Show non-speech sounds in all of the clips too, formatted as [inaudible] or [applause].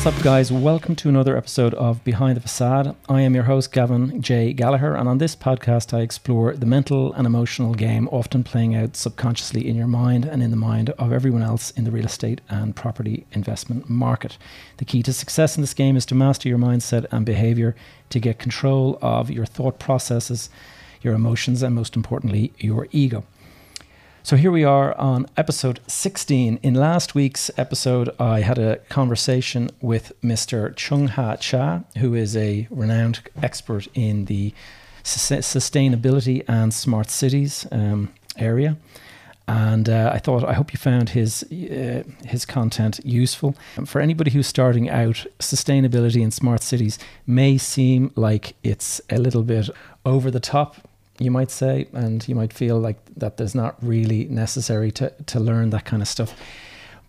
What's up, guys? Welcome to another episode of Behind the Facade. I am your host, Gavin J. Gallagher, and on this podcast, I explore the mental and emotional game often playing out subconsciously in your mind and in the mind of everyone else in the real estate and property investment market. The key to success in this game is to master your mindset and behavior to get control of your thought processes, your emotions, and most importantly, your ego. So here we are on episode 16. In last week's episode, I had a conversation with Mr. Chung Ha Cha, who is a renowned expert in the sustainability and smart cities um, area. And uh, I thought, I hope you found his uh, his content useful. For anybody who's starting out, sustainability and smart cities may seem like it's a little bit over the top you might say, and you might feel like that there's not really necessary to, to learn that kind of stuff.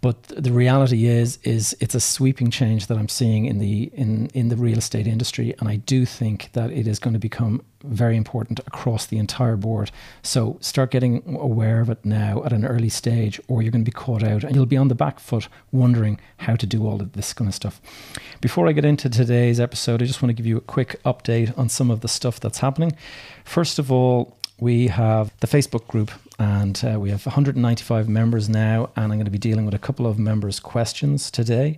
But the reality is, is it's a sweeping change that I'm seeing in the in in the real estate industry, and I do think that it is going to become very important across the entire board. So start getting aware of it now at an early stage, or you're going to be caught out, and you'll be on the back foot wondering how to do all of this kind of stuff. Before I get into today's episode, I just want to give you a quick update on some of the stuff that's happening. First of all, we have the Facebook group, and uh, we have 195 members now. And I'm going to be dealing with a couple of members' questions today.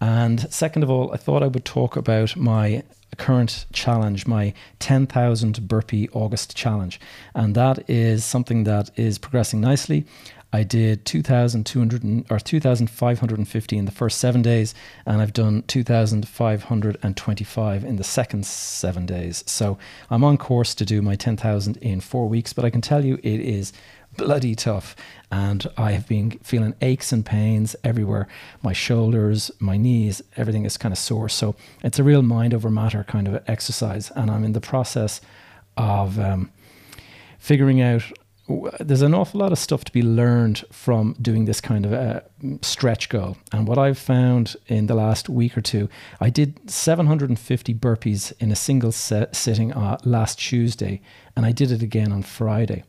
And second of all, I thought I would talk about my current challenge, my 10,000 burpee August challenge. And that is something that is progressing nicely. I did 2,200 or 2,550 in the first seven days, and I've done 2,525 in the second seven days. So I'm on course to do my 10,000 in four weeks, but I can tell you it is bloody tough. And I have been feeling aches and pains everywhere. My shoulders, my knees, everything is kind of sore. So it's a real mind over matter kind of exercise. And I'm in the process of um, figuring out there's an awful lot of stuff to be learned from doing this kind of a stretch goal. And what I've found in the last week or two, I did 750 burpees in a single set sitting uh, last Tuesday, and I did it again on Friday.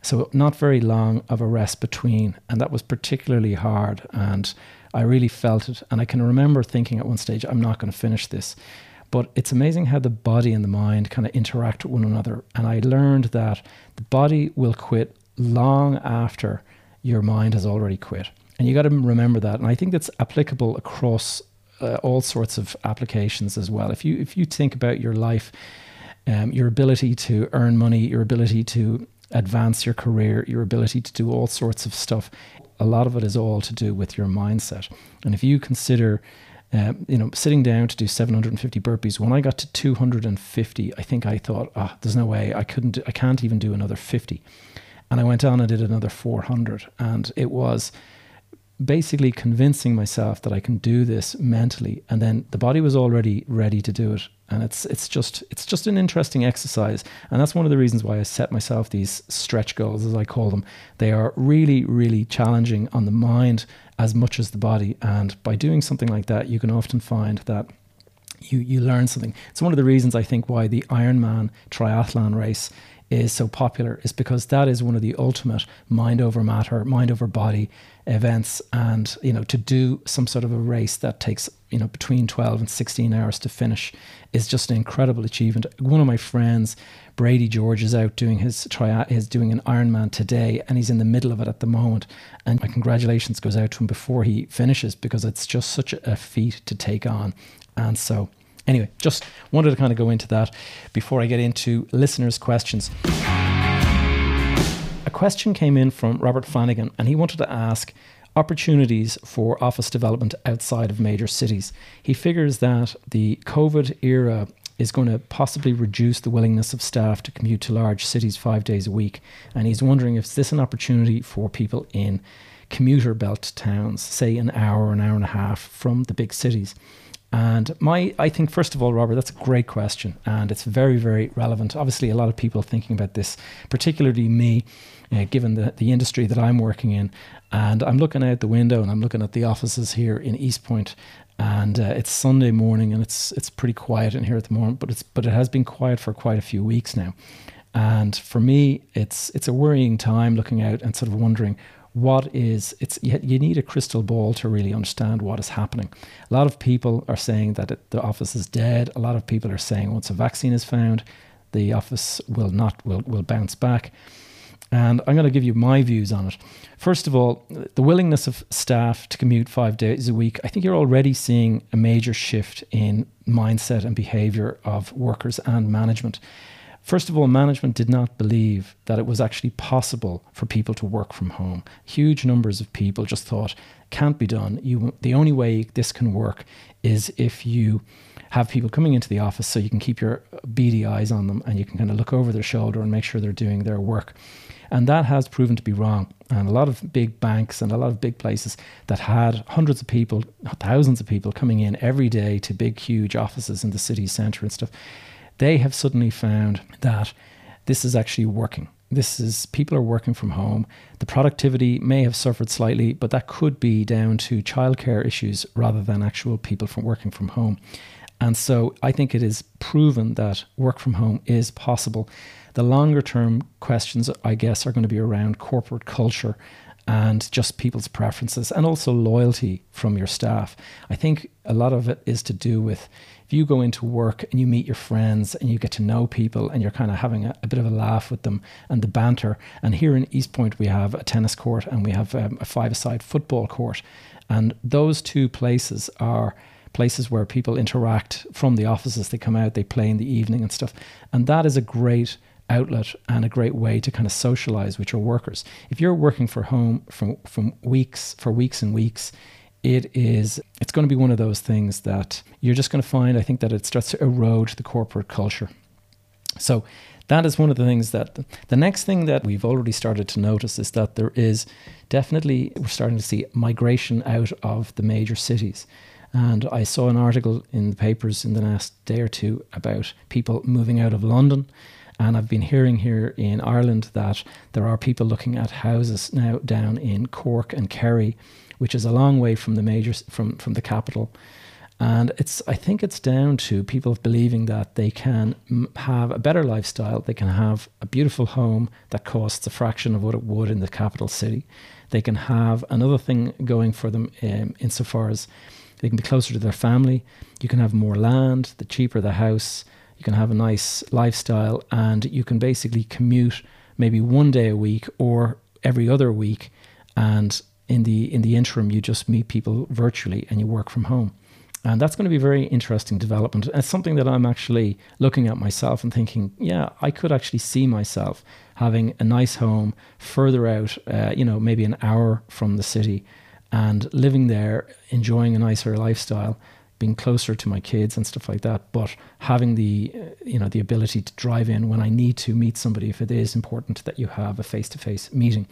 So not very long of a rest between, and that was particularly hard. And I really felt it. And I can remember thinking at one stage, I'm not going to finish this. But it's amazing how the body and the mind kind of interact with one another. And I learned that the body will quit long after your mind has already quit. And you got to remember that. And I think that's applicable across uh, all sorts of applications as well. If you if you think about your life, um, your ability to earn money, your ability to advance your career, your ability to do all sorts of stuff, a lot of it is all to do with your mindset. And if you consider uh, you know, sitting down to do 750 burpees. When I got to 250, I think I thought, ah, oh, there's no way I couldn't, I can't even do another 50. And I went on and did another 400. And it was basically convincing myself that I can do this mentally. And then the body was already ready to do it. And it's it's just it's just an interesting exercise. And that's one of the reasons why I set myself these stretch goals, as I call them. They are really, really challenging on the mind as much as the body. And by doing something like that, you can often find that you you learn something. It's one of the reasons I think why the Ironman triathlon race is so popular is because that is one of the ultimate mind over matter, mind over body events and you know to do some sort of a race that takes you know between 12 and 16 hours to finish is just an incredible achievement. One of my friends Brady George is out doing his try is doing an Ironman today and he's in the middle of it at the moment. And my congratulations goes out to him before he finishes because it's just such a feat to take on. And so anyway just wanted to kind of go into that before I get into listeners questions question came in from Robert Flanagan, and he wanted to ask opportunities for office development outside of major cities. He figures that the COVID era is going to possibly reduce the willingness of staff to commute to large cities five days a week. And he's wondering if this an opportunity for people in commuter belt towns, say an hour, an hour and a half from the big cities. And my, I think, first of all, Robert, that's a great question, and it's very, very relevant. Obviously, a lot of people are thinking about this, particularly me, uh, given the, the industry that I'm working in. And I'm looking out the window and I'm looking at the offices here in Eastpoint. And uh, it's Sunday morning and it's it's pretty quiet in here at the moment, but it's but it has been quiet for quite a few weeks now. And for me, it's it's a worrying time looking out and sort of wondering what is it's you need a crystal ball to really understand what is happening. A lot of people are saying that it, the office is dead. A lot of people are saying once a vaccine is found, the office will not will will bounce back. And I'm going to give you my views on it. First of all, the willingness of staff to commute five days a week. I think you're already seeing a major shift in mindset and behavior of workers and management. First of all, management did not believe that it was actually possible for people to work from home. Huge numbers of people just thought can't be done. You, the only way this can work is if you have people coming into the office so you can keep your beady eyes on them and you can kind of look over their shoulder and make sure they're doing their work. And that has proven to be wrong. And a lot of big banks and a lot of big places that had hundreds of people, thousands of people coming in every day to big, huge offices in the city centre and stuff, they have suddenly found that this is actually working. This is people are working from home. The productivity may have suffered slightly, but that could be down to childcare issues rather than actual people from working from home. And so I think it is proven that work from home is possible. The longer term questions, I guess, are going to be around corporate culture and just people's preferences and also loyalty from your staff. I think a lot of it is to do with you go into work and you meet your friends and you get to know people and you're kind of having a, a bit of a laugh with them and the banter. And here in East Point, we have a tennis court and we have um, a five a side football court. And those two places are places where people interact from the offices. They come out, they play in the evening and stuff. And that is a great outlet and a great way to kind of socialize with your workers. If you're working for home from from weeks for weeks and weeks, it is it's going to be one of those things that you're just going to find I think that it starts to erode the corporate culture. So that is one of the things that the next thing that we've already started to notice is that there is definitely we're starting to see migration out of the major cities. And I saw an article in the papers in the last day or two about people moving out of London. And I've been hearing here in Ireland that there are people looking at houses now down in Cork and Kerry, which is a long way from the major from from the capital. And it's I think it's down to people believing that they can have a better lifestyle, they can have a beautiful home that costs a fraction of what it would in the capital city. They can have another thing going for them um, insofar as they can be closer to their family. You can have more land. The cheaper the house, you can have a nice lifestyle, and you can basically commute maybe one day a week or every other week. And in the in the interim, you just meet people virtually and you work from home. And that's going to be a very interesting development. It's something that I'm actually looking at myself and thinking, yeah, I could actually see myself having a nice home further out, uh, you know, maybe an hour from the city and living there, enjoying a nicer lifestyle, being closer to my kids and stuff like that, but having the uh, you know the ability to drive in when I need to meet somebody if it is important that you have a face to face meeting.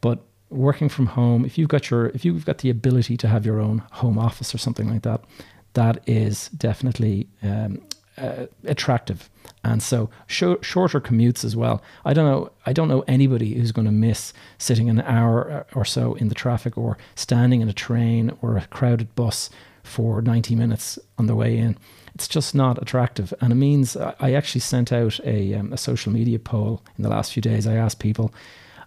But working from home, if you've got your if you've got the ability to have your own home office or something like that, that is definitely um, uh, attractive. And so sh- shorter commutes as well. I don't know. I don't know anybody who's going to miss sitting an hour or so in the traffic, or standing in a train or a crowded bus for ninety minutes on the way in. It's just not attractive, and it means I actually sent out a, um, a social media poll in the last few days. I asked people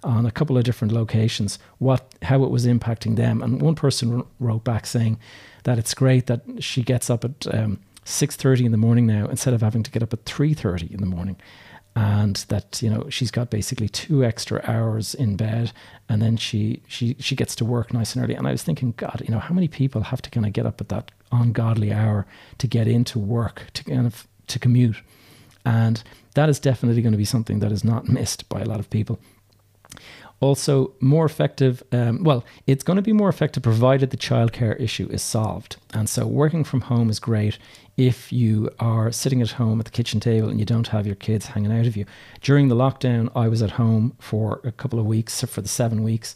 on a couple of different locations what how it was impacting them, and one person wrote back saying that it's great that she gets up at um, 6.30 in the morning now instead of having to get up at 3.30 in the morning. And that you know she's got basically two extra hours in bed and then she she she gets to work nice and early. And i was thinking god you know how many people have to kind of get up at that ungodly hour to get into work to kind of to commute? And that is definitely going to be something that is not [laughs] missed by a lot of people also, more effective, um, well, it's going to be more effective provided the childcare issue is solved. And so, working from home is great if you are sitting at home at the kitchen table and you don't have your kids hanging out of you. During the lockdown, I was at home for a couple of weeks, for the seven weeks,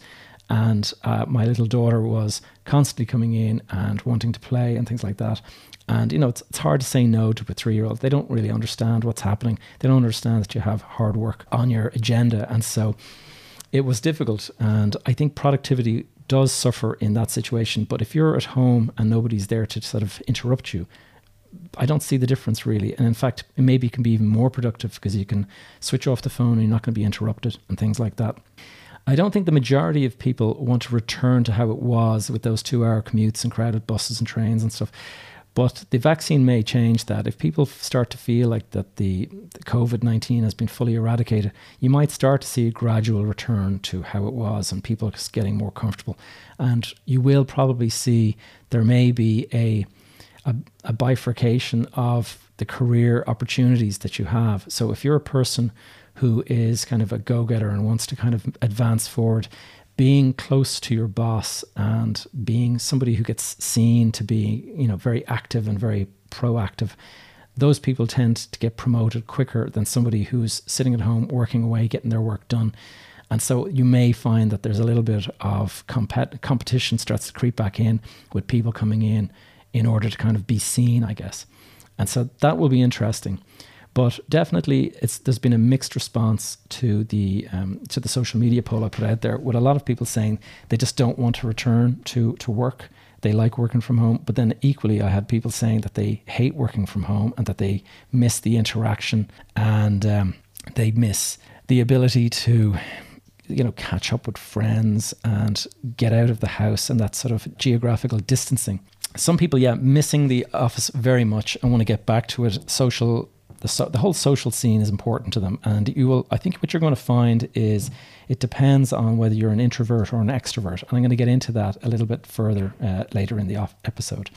and uh, my little daughter was constantly coming in and wanting to play and things like that. And you know, it's, it's hard to say no to a three year old. They don't really understand what's happening. They don't understand that you have hard work on your agenda. And so it was difficult. And I think productivity does suffer in that situation. But if you're at home and nobody's there to sort of interrupt you, I don't see the difference really. And in fact, maybe can be even more productive because you can switch off the phone and you're not going to be interrupted and things like that. I don't think the majority of people want to return to how it was with those two hour commutes and crowded buses and trains and stuff. But the vaccine may change that. If people start to feel like that the, the COVID 19 has been fully eradicated, you might start to see a gradual return to how it was and people just getting more comfortable. And you will probably see there may be a, a, a bifurcation of the career opportunities that you have. So if you're a person who is kind of a go getter and wants to kind of advance forward, being close to your boss and being somebody who gets seen to be, you know, very active and very proactive, those people tend to get promoted quicker than somebody who's sitting at home working away, getting their work done. And so you may find that there's a little bit of compet- competition starts to creep back in with people coming in in order to kind of be seen, I guess. And so that will be interesting. But definitely, it's there's been a mixed response to the um, to the social media poll I put out there, with a lot of people saying they just don't want to return to to work. They like working from home, but then equally, I had people saying that they hate working from home and that they miss the interaction and um, they miss the ability to you know catch up with friends and get out of the house and that sort of geographical distancing. Some people yeah missing the office very much and want to get back to it. Social the, so, the whole social scene is important to them. And you will, I think what you're going to find is it depends on whether you're an introvert or an extrovert. And I'm going to get into that a little bit further uh, later in the off- episode.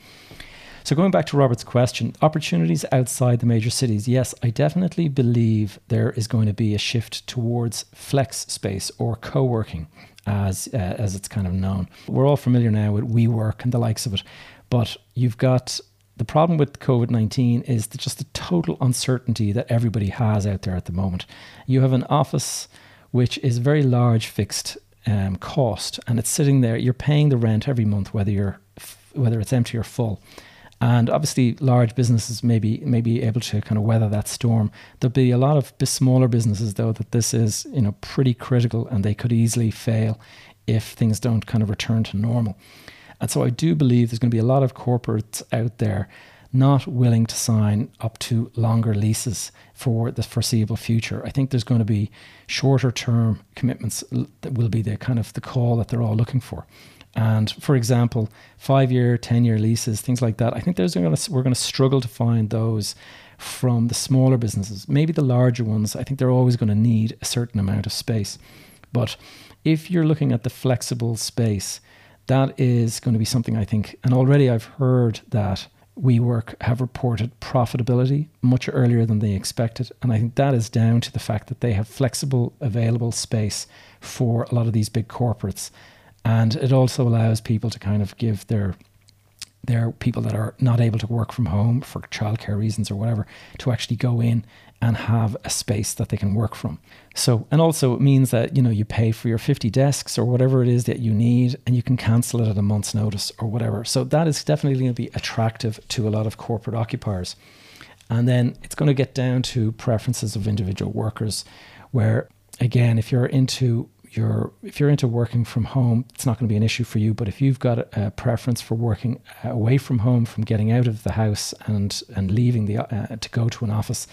So, going back to Robert's question, opportunities outside the major cities. Yes, I definitely believe there is going to be a shift towards flex space or co working, as, uh, as it's kind of known. We're all familiar now with WeWork and the likes of it, but you've got the problem with COVID 19 is just the total uncertainty that everybody has out there at the moment. You have an office which is very large fixed um, cost and it's sitting there, you're paying the rent every month, whether, you're, whether it's empty or full. And obviously, large businesses may be, may be able to kind of weather that storm. There'll be a lot of smaller businesses, though, that this is you know pretty critical, and they could easily fail if things don't kind of return to normal. And so I do believe there's going to be a lot of corporates out there not willing to sign up to longer leases for the foreseeable future. I think there's going to be shorter term commitments that will be the kind of the call that they're all looking for. And for example, five year, 10 year leases, things like that, I think there's going to, we're going to struggle to find those from the smaller businesses. Maybe the larger ones, I think they're always going to need a certain amount of space. But if you're looking at the flexible space, that is going to be something I think, and already I've heard that WeWork have reported profitability much earlier than they expected. And I think that is down to the fact that they have flexible, available space for a lot of these big corporates. And it also allows people to kind of give their their people that are not able to work from home for childcare reasons or whatever to actually go in and have a space that they can work from. So, and also it means that, you know, you pay for your 50 desks or whatever it is that you need and you can cancel it at a month's notice or whatever. So that is definitely going to be attractive to a lot of corporate occupiers. And then it's going to get down to preferences of individual workers where again, if you're into your if you're into working from home, it's not going to be an issue for you. But if you've got a, a preference for working away from home, from getting out of the house and and leaving the uh, to go to an office,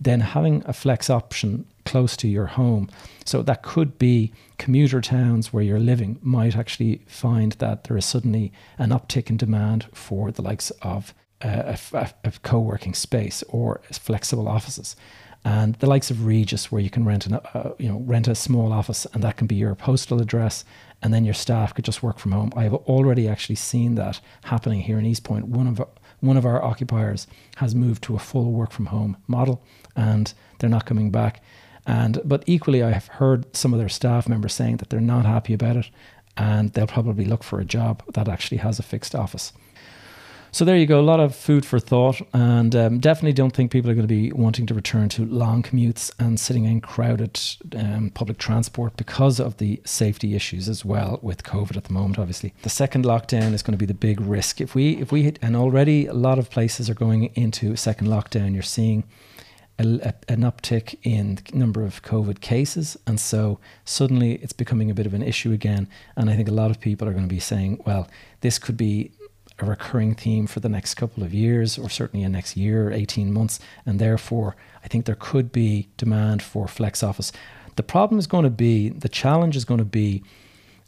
then having a flex option close to your home. So that could be commuter towns where you're living might actually find that there is suddenly an uptick in demand for the likes of a, a, a co-working space or flexible offices. And the likes of Regus, where you can rent an, uh, you know rent a small office, and that can be your postal address, and then your staff could just work from home. I have already actually seen that happening here in Eastpoint. One of one of our occupiers has moved to a full work from home model and they're not coming back. And but equally, I have heard some of their staff members saying that they're not happy about it, and they'll probably look for a job that actually has a fixed office. So there you go, a lot of food for thought, and um, definitely don't think people are going to be wanting to return to long commutes and sitting in crowded um, public transport because of the safety issues as well with COVID at the moment. Obviously, the second lockdown is going to be the big risk. If we if we hit, and already a lot of places are going into second lockdown. You're seeing a, an uptick in the number of COVID cases. And so suddenly it's becoming a bit of an issue again. And I think a lot of people are going to be saying, well, this could be a recurring theme for the next couple of years, or certainly a next year, 18 months. And therefore, I think there could be demand for flex office. The problem is going to be, the challenge is going to be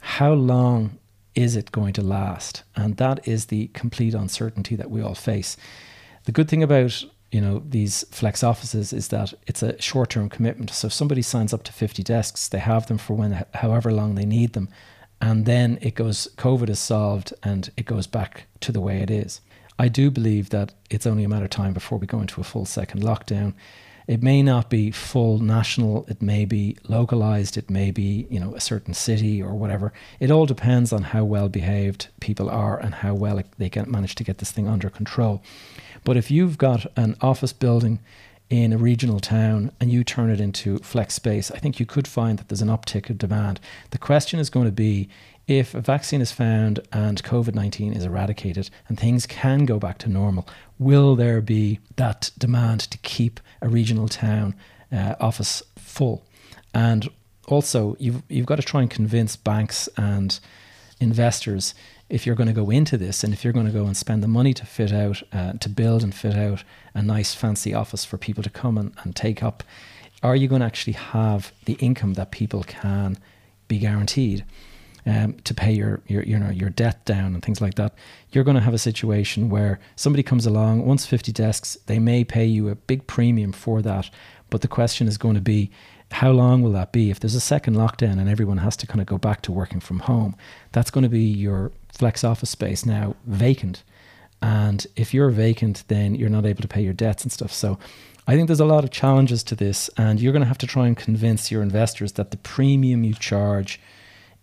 how long is it going to last? And that is the complete uncertainty that we all face. The good thing about you know these flex offices is that it's a short-term commitment. So if somebody signs up to 50 desks, they have them for when however long they need them, and then it goes COVID is solved and it goes back to the way it is. I do believe that it's only a matter of time before we go into a full second lockdown. It may not be full national, it may be localized, it may be, you know, a certain city or whatever. It all depends on how well behaved people are and how well they can manage to get this thing under control. But if you've got an office building in a regional town and you turn it into flex space, I think you could find that there's an uptick of demand. The question is going to be if a vaccine is found and COVID 19 is eradicated and things can go back to normal, will there be that demand to keep a regional town uh, office full? And also, you've, you've got to try and convince banks and investors if you're going to go into this and if you're going to go and spend the money to fit out, uh, to build and fit out a nice fancy office for people to come and, and take up, are you going to actually have the income that people can be guaranteed? um, to pay your, your you know your debt down and things like that, you're going to have a situation where somebody comes along, wants 50 desks, they may pay you a big premium for that, but the question is going to be how long will that be? If there's a second lockdown and everyone has to kind of go back to working from home, that's going to be your flex office space now vacant. And if you're vacant, then you're not able to pay your debts and stuff. So I think there's a lot of challenges to this, and you're going to have to try and convince your investors that the premium you charge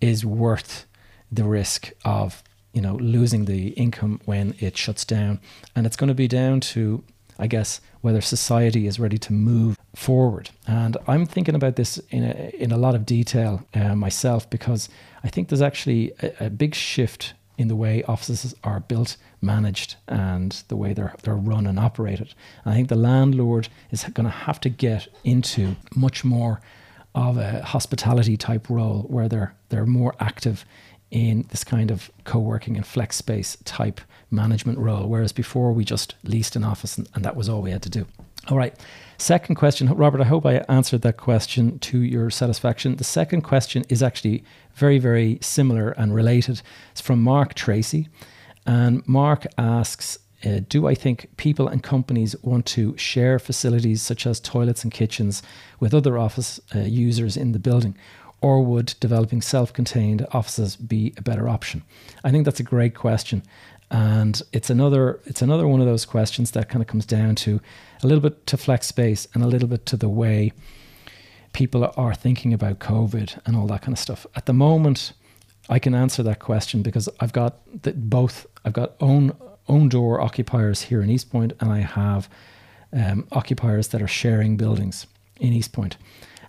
is worth the risk of you know losing the income when it shuts down and it's going to be down to i guess whether society is ready to move forward and i'm thinking about this in a, in a lot of detail uh, myself because i think there's actually a, a big shift in the way offices are built, managed, and the way they're they're run and operated. I think the landlord is going to have to get into much more of a hospitality type role where they're they're more active in this kind of co-working and flex space type management role whereas before we just leased an office and, and that was all we had to do. All right second question. Robert i hope i answered that question to your satisfaction. The second question is actually very very similar and related. It's from mark tracy and mark asks uh, do I think people and companies want to share facilities such as toilets and kitchens with other office uh, users in the building? Or would developing self contained offices be a better option? I think that's a great question. And it's another it's another one of those questions that kind of comes down to a little bit to flex space and a little bit to the way people are thinking about COVID and all that kind of stuff. At the moment, I can answer that question because I've got the, both. I've got own own door occupiers here in East and I have um, occupiers that are sharing buildings in Eastpoint.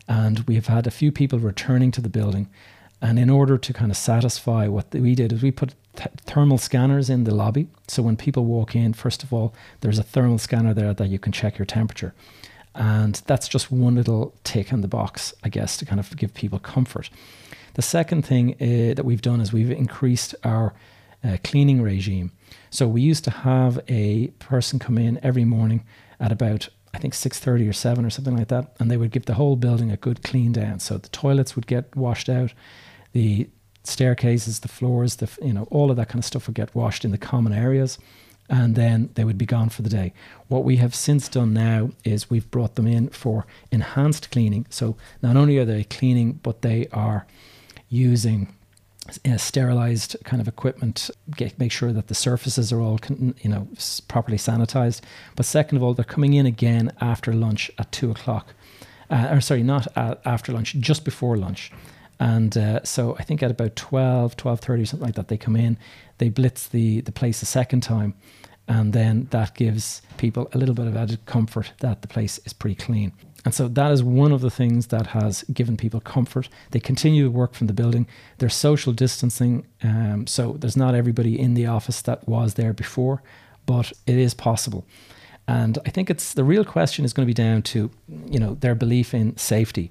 And we have had a few people returning to the building. And in order to kind of satisfy what we did, is we put th- thermal scanners in the lobby. So when people walk in, first of all, there's a thermal scanner there that you can check your temperature. And that's just one little tick in the box, I guess, to kind of give people comfort. The second thing uh, that we've done is we've increased our uh, cleaning regime. So we used to have a person come in every morning at about I think 6:30 or 7 or something like that and they would give the whole building a good clean down. So the toilets would get washed out, the staircases, the floors, the you know all of that kind of stuff would get washed in the common areas and then they would be gone for the day. What we have since done now is we've brought them in for enhanced cleaning. So not only are they cleaning but they are using sterilized kind of equipment, get, make sure that the surfaces are all you know properly sanitized. But second of all, they're coming in again after lunch at two o'clock, uh, or sorry, not after lunch, just before lunch. And uh, so I think at about 12, 12.30, something like that, they come in, they blitz the, the place a second time. And then that gives people a little bit of added comfort that the place is pretty clean. And so that is one of the things that has given people comfort. They continue to work from the building. There's social distancing. Um, so there's not everybody in the office that was there before, but it is possible. And I think it's the real question is going to be down to, you know, their belief in safety.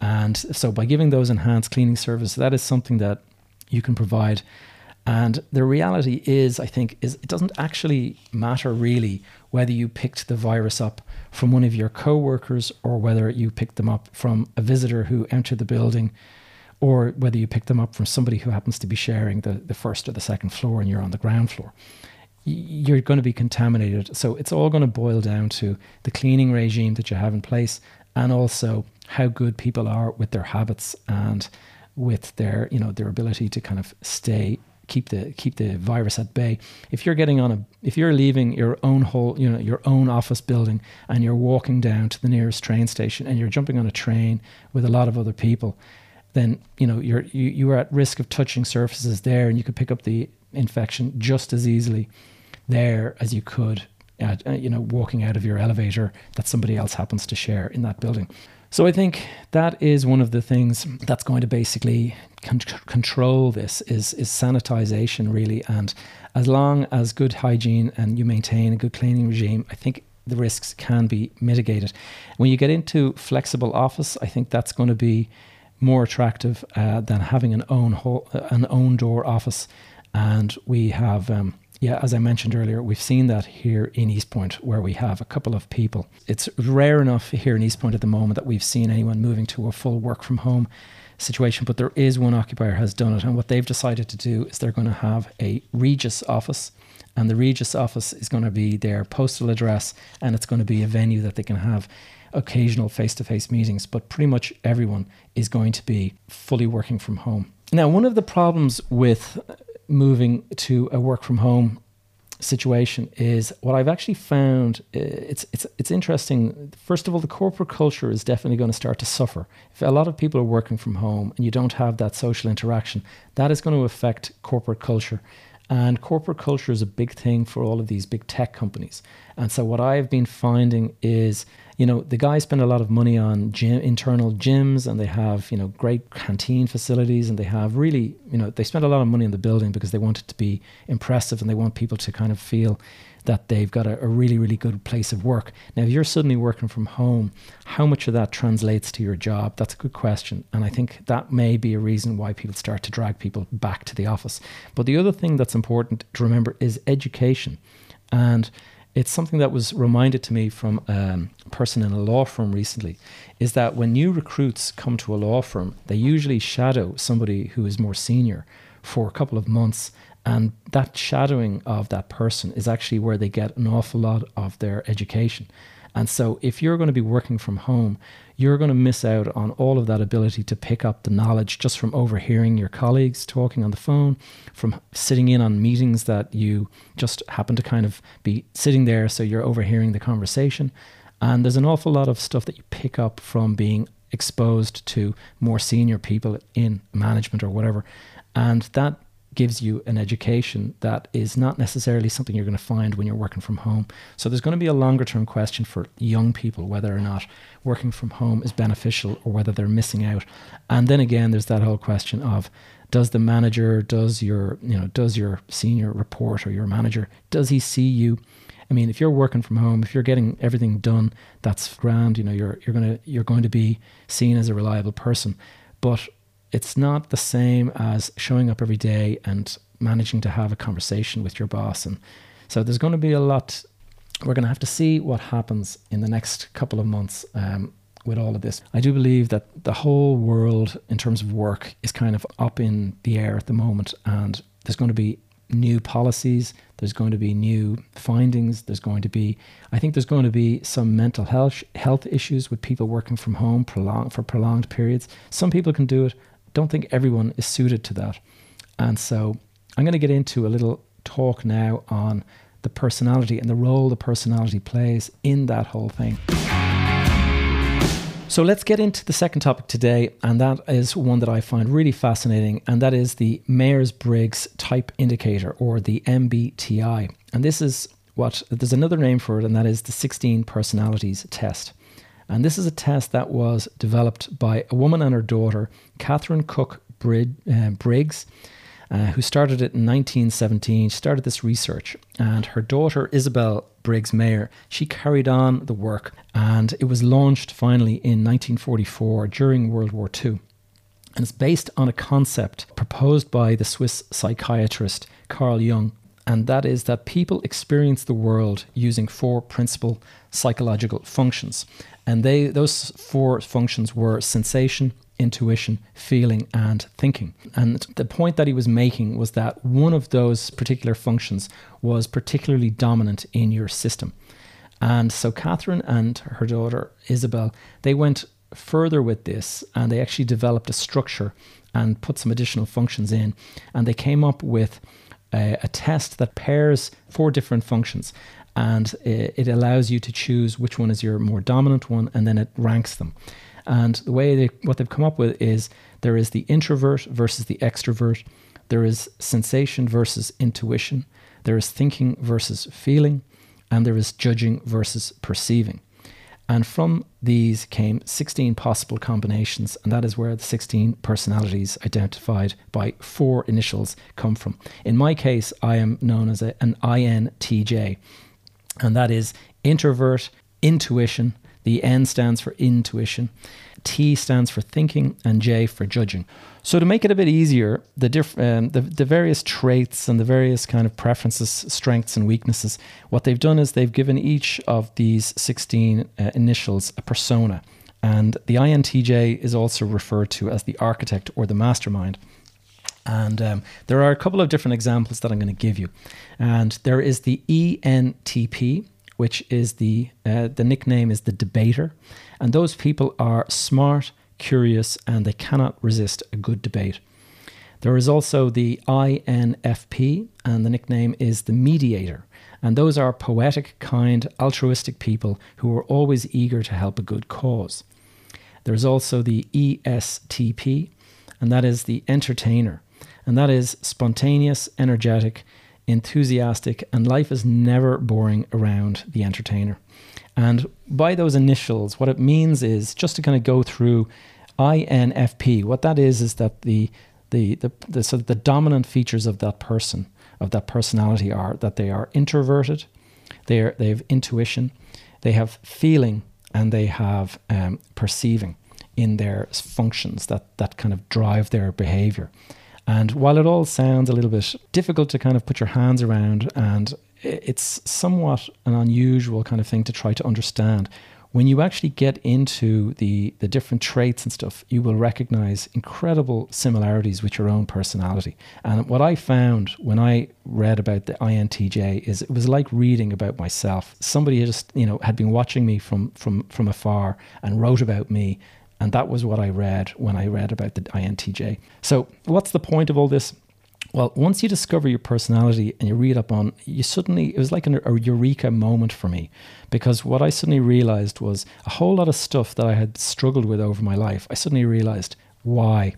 And so by giving those enhanced cleaning services, that is something that you can provide And the reality is, I think, is it doesn't actually matter really whether you picked the virus up from one of your co-workers or whether you picked them up from a visitor who entered the building or whether you picked them up from somebody who happens to be sharing the, the first or the second floor and you're on the ground floor you're going to be contaminated. So it's all going to boil down to the cleaning regime that you have in place and also how good people are with their habits and with their, you know, their ability to kind of stay keep the keep the virus at bay. If you're getting on a if you're leaving your own whole you know your own office building and you're walking down to the nearest train station and you're jumping on a train with a lot of other people, then you know you're you, you are at risk of touching surfaces there and you could pick up the infection just as easily there as you could at, uh, you know walking out of your elevator that somebody else happens to share in that building. So I think that is one of the things that's going to basically con- control this is is sanitization really, and as long as good hygiene and you maintain a good cleaning regime, I think the risks can be mitigated. When you get into flexible office, I think that's going to be more attractive uh, than having an own whole, an own door office, and we have. Um, yeah, as I mentioned earlier, we've seen that here in Eastpoint where we have a couple of people. It's rare enough here in Eastpoint at the moment that we've seen anyone moving to a full work from home situation, but there is one occupier has done it. And what they've decided to do is they're going to have a Regus office. And the Regus office is going to be their postal address and it's going to be a venue that they can have occasional face to face meetings. But pretty much everyone is going to be fully working from home. Now, one of the problems with moving to a work from home situation is what I've actually found. Uh, it's it's it's interesting. First of all, the corporate culture is definitely going to start to suffer. If a lot of people are working from home and you don't have that social interaction, that is going to affect corporate culture. And corporate culture is a big thing for all of these big tech companies. And so what I've been finding is you know, the guys spend a lot of money on gym, internal gyms and they have, you know, great canteen facilities and they have really, you know, they spend a lot of money in the building because they want it to be impressive and they want people to kind of feel that they've got a, a really, really good place of work. Now, if you're suddenly working from home, how much of that translates to your job? That's a good question. And I think that may be a reason why people start to drag people back to the office. But the other thing that's important to remember is education. And it's something that was reminded to me from um, a person in a law firm recently is that when new recruits come to a law firm, they usually shadow somebody who is more senior for a couple of months. And that shadowing of that person is actually where they get an awful lot of their education. And so, if you're going to be working from home, you're going to miss out on all of that ability to pick up the knowledge just from overhearing your colleagues talking on the phone, from sitting in on meetings that you just happen to kind of be sitting there, so you're overhearing the conversation. And there's an awful lot of stuff that you pick up from being exposed to more senior people in management or whatever. And that gives you an education that is not necessarily something you're going to find when you're working from home. So there's going to be a longer term question for young people whether or not working from home is beneficial or whether they're missing out. And then again there's that whole question of does the manager, does your, you know, does your senior report or your manager, does he see you? I mean, if you're working from home, if you're getting everything done, that's grand. You know, you're you're gonna you're going to be seen as a reliable person. But it's not the same as showing up every day and managing to have a conversation with your boss. And so there's going to be a lot. We're going to have to see what happens in the next couple of months um, with all of this. I do believe that the whole world, in terms of work, is kind of up in the air at the moment, and there's going to be new policies. There's going to be new findings. There's going to be, I think, there's going to be some mental health health issues with people working from home prolong, for prolonged periods. Some people can do it don't think everyone is suited to that. And so I'm going to get into a little talk now on the personality and the role the personality plays in that whole thing. So let's get into the second topic today, and that is one that I find really fascinating, and that is the Myers Briggs Type Indicator, or the MBTI. And this is what there's another name for it, and that is the 16 Personalities Test. And this is a test that was developed by a woman and her daughter, Katharine Cook uh, Briggs, uh, who started it in 1917. She started this research, and her daughter, Isabel Briggs Myers, she carried on the work, and it was launched finally in 1944 during World War II. And it's based on a concept proposed by the Swiss psychiatrist Carl Jung. And that is that people experience the world using four principal psychological functions. And they those four functions were sensation, intuition, feeling, and thinking. And the point that he was making was that one of those particular functions was particularly dominant in your system. And so Katharine and her daughter Isabel, they went further with this and they actually developed a structure and put some additional functions in. And they came up with a, a test that pairs four different functions and it, allows you to choose which one is your more dominant one and then it ranks them. And the way they, what they've come up with is there is the introvert versus the extrovert, there is sensation versus intuition, there is thinking versus feeling, and there is judging versus perceiving. And from these came 16 possible combinations, and that is where the 16 personalities identified by four initials come from. In my case, I am known as a, an INTJ, and that is introvert, intuition. The N stands for intuition, T stands for thinking, and J for judging. So to make it a bit easier, the, diff- um, the the various traits and the various kind of preferences, strengths and weaknesses, what they've done is they've given each of these 16 uh, initials a persona. And the INTJ is also referred to as the architect or the mastermind. And um, there are a couple of different examples that I'm going to give you. And there is the ENTP, which is the uh, the nickname is the debater, and those people are smart, curious, and they cannot resist a good debate. There is also the INFP, and the nickname is the mediator. And those are poetic, kind, altruistic people who are always eager to help a good cause. There's also the ESTP, and that is the entertainer. And that is spontaneous, energetic, enthusiastic, and life is never boring around the entertainer. And by those initials, what it means is just to kind of go through INFP. What that is is that the the the, the the dominant features of that person of that personality are that they are introverted, they are they have intuition, they have feeling, and they have um, perceiving in their functions that that kind of drive their behavior. And while it all sounds a little bit difficult to kind of put your hands around, and it's somewhat an unusual kind of thing to try to understand, when you actually get into the the different traits and stuff, you will recognize incredible similarities with your own personality. And what I found when I read about the INTJ is it was like reading about myself. Somebody just you know had been watching me from from from afar and wrote about me. And that was what I read when I read about the INTJ. So, what's the point of all this? Well, once you discover your personality and you read up on, you suddenly, it was like an, a eureka moment for me because what I suddenly realized was a whole lot of stuff that I had struggled with over my life. I suddenly realized why.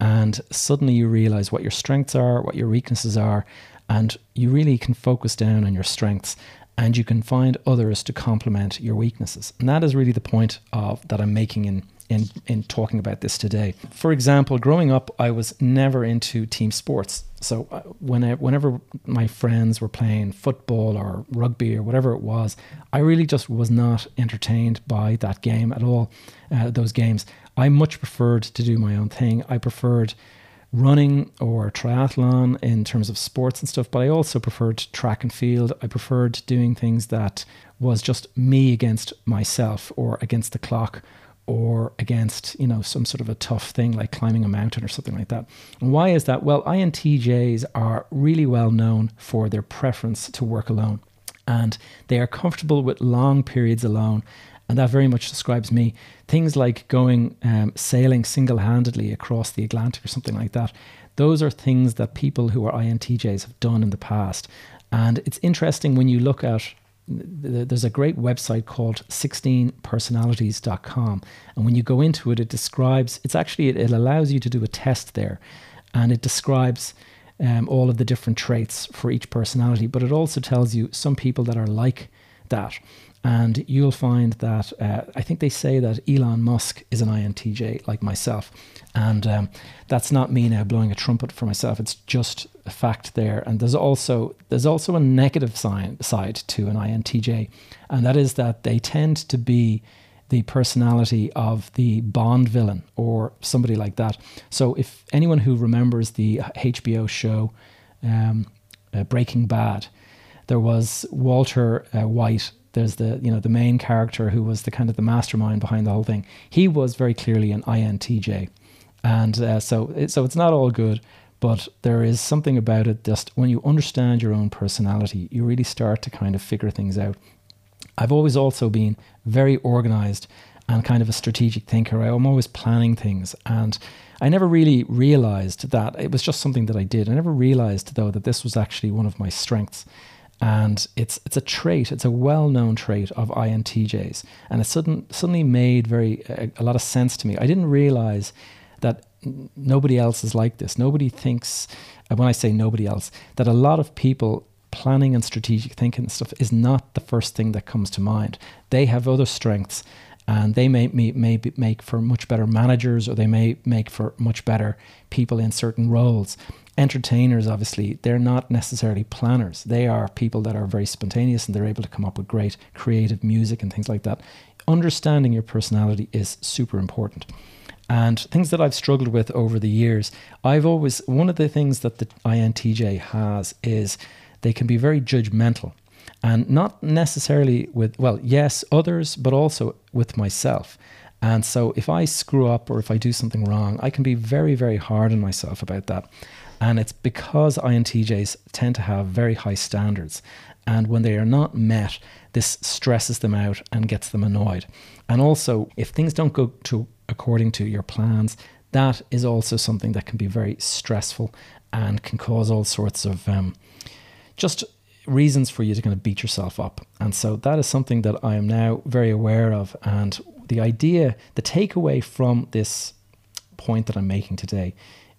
And suddenly you realize what your strengths are, what your weaknesses are, and you really can focus down on your strengths and you can find others to complement your weaknesses. And that is really the point of that I'm making in in in talking about this today. For example, growing up, I was never into team sports. So uh, when I, whenever my friends were playing football or rugby or whatever it was, I really just was not entertained by that game at all. Uh, those games, I much preferred to do my own thing. I preferred running or triathlon in terms of sports and stuff, but I also preferred track and field. I preferred doing things that was just me against myself or against the clock or against you know some sort of a tough thing like climbing a mountain or something like that. And why is that? Well, INTJs are really well known for their preference to work alone, and they are comfortable with long periods alone. And that very much describes me. Things like going um, sailing single handedly across the Atlantic or something like that. Those are things that people who are INTJs have done in the past. And it's interesting when you look at there's a great website called 16personalities.com and when you go into it it describes it's actually it, allows you to do a test there. And it describes um, all of the different traits for each personality but it also tells you some people that are like that and you'll find that uh, I think they say that Elon Musk is an INTJ like myself. And um, that's not me now blowing a trumpet for myself. It's just a fact there. And there's also there's also a negative sign, side to an INTJ, and that is that they tend to be the personality of the Bond villain or somebody like that. So, if anyone who remembers the HBO show um, uh, Breaking Bad, there was Walter uh, White. There's the you know the main character who was the kind of the mastermind behind the whole thing. He was very clearly an INTJ, and uh, so it, so it's not all good. But there is something about it just when you understand your own personality, you really start to kind of figure things out. I've always also been very organized and kind of a strategic thinker. I'm always planning things. And I never really realized that it was just something that I did. I never realized, though, that this was actually one of my strengths. And it's it's a trait, it's a well known trait of INTJs. And it sudden, suddenly made very a, a lot of sense to me. I didn't realize that nobody else is like this. Nobody thinks, uh, when I say nobody else, that a lot of people planning and strategic thinking and stuff is not the first thing that comes to mind. They have other strengths and they may, may, may make for much better managers or they may make for much better people in certain roles. Entertainers, obviously, they're not necessarily planners. They are people that are very spontaneous and they're able to come up with great creative music and things like that. Understanding your personality is super important. And things that I've struggled with over the years, I've always, one of the things that the INTJ has is they can be very judgmental and not necessarily with, well, yes, others, but also with myself. And so if I screw up or if I do something wrong, I can be very, very hard on myself about that. And it's because INTJs tend to have very high standards. And when they are not met, this stresses them out and gets them annoyed. And also, if things don't go to according to your plans, that is also something that can be very stressful and can cause all sorts of um, just reasons for you to kind of beat yourself up. And so that is something that I am now very aware of. And the idea, the takeaway from this point that I'm making today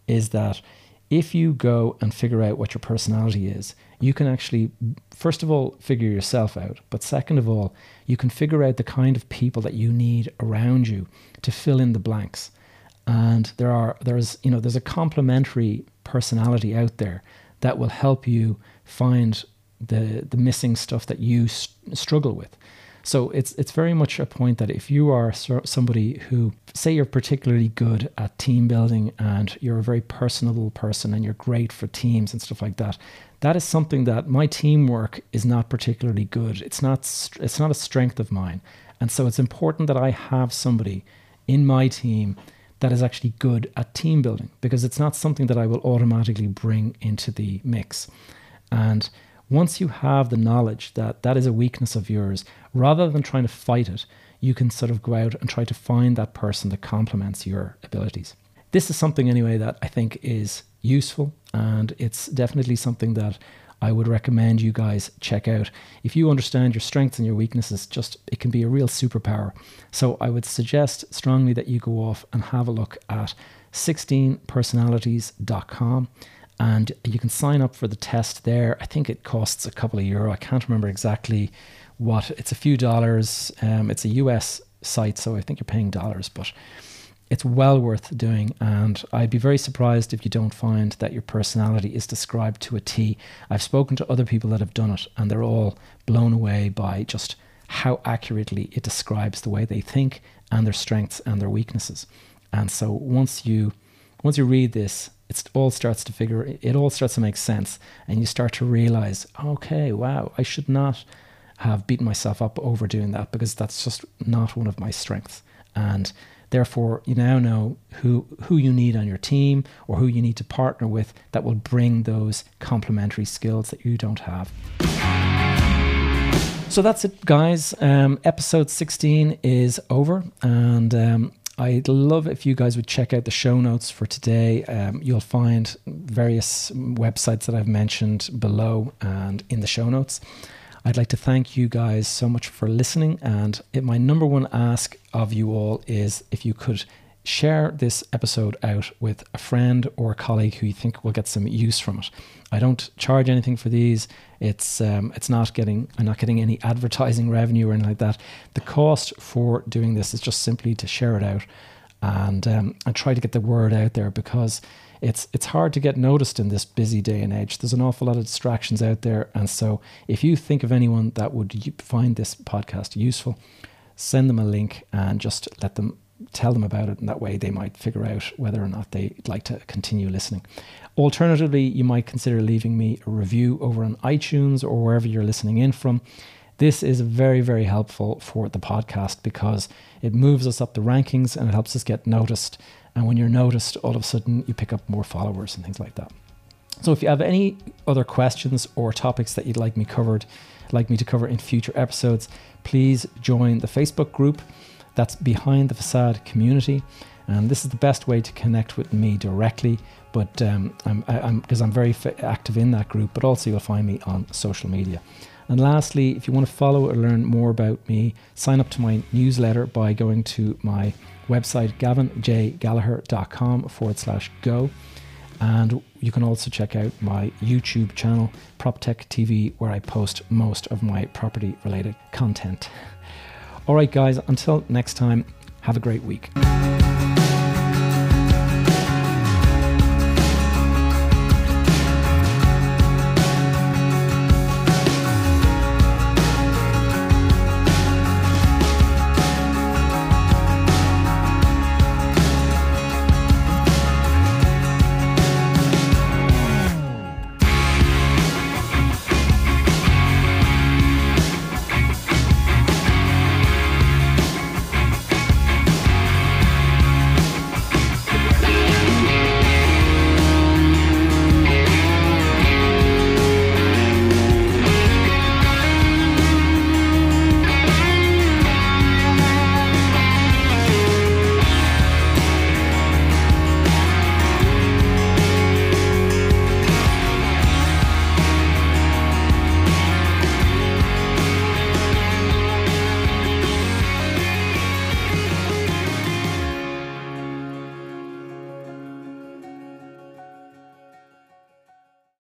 is that if you go and figure out what your personality is, you can actually, first of all, figure yourself out. But second of all, you can figure out the kind of people that you need around you to fill in the blanks. And there are, there's, you know, there's a complementary personality out there that will help you find the the missing stuff that you st- struggle with. So it's it's very much a point that if you are somebody who say you're particularly good at team building and you're a very personable person and you're great for teams and stuff like that, that is something that my teamwork is not particularly good. It's not it's not a strength of mine. And so it's important that I have somebody in my team that is actually good at team building because it's not something that I will automatically bring into the mix. And once you have the knowledge that that is a weakness of yours, rather than trying to fight it, you can sort of go out and try to find that person that complements your abilities. This is something, anyway, that I think is useful, and it's definitely something that I would recommend you guys check out. If you understand your strengths and your weaknesses, just it can be a real superpower. So I would suggest strongly that you go off and have a look at 16personalities.com and you can sign up for the test there. I think it costs a couple of euro. I can't remember exactly what. It's a few dollars. Um, it's a US site, so I think you're paying dollars, but it's well worth doing. And I'd be very surprised if you don't find that your personality is described to a T. I've spoken to other people that have done it, and they're all blown away by just how accurately it describes the way they think and their strengths and their weaknesses. And so once you once you read this it all starts to figure it all starts to make sense and you start to realize okay wow i should not have beaten myself up over doing that because that's just not one of my strengths. And therefore you now know who who you need on your team or who you need to partner with that will bring those complementary skills that you don't have. So that's it guys. Um, episode 16 is over and um, I'd love if you guys would check out the show notes for today. Um, you'll find various websites that I've mentioned below and in the show notes. I'd like to thank you guys so much for listening. And it, my number one ask of you all is if you could share this episode out with a friend or a colleague who you think will get some use from it. I don't charge anything for these. It's um, it's not getting I'm not getting any advertising revenue or anything like that. The cost for doing this is just simply to share it out and um, and try to get the word out there because it's it's hard to get noticed in this busy day and age. There's an awful lot of distractions out there, and so if you think of anyone that would find this podcast useful, send them a link and just let them tell them about it, and that way they might figure out whether or not they'd like to continue listening. Alternatively, you might consider leaving me a review over on iTunes or wherever you're listening in from. This is very, very helpful for the podcast because it moves us up the rankings and it helps us get noticed. And when you're noticed, all of a sudden you pick up more followers and things like that. So if you have any other questions or topics that you'd like me covered, like me to cover in future episodes, please join the Facebook group. That's Behind the Facade Community. And this is the best way to connect with me directly. But um, I'm because I'm, I'm very active in that group, but also you'll find me on social media. And lastly, if you want to follow or learn more about me, sign up to my newsletter by going to my website, gavinjgallagher.com forward slash go. And you can also check out my YouTube channel, PropTech TV, where I post most of my property related content. All right, guys, until next time, have a great week.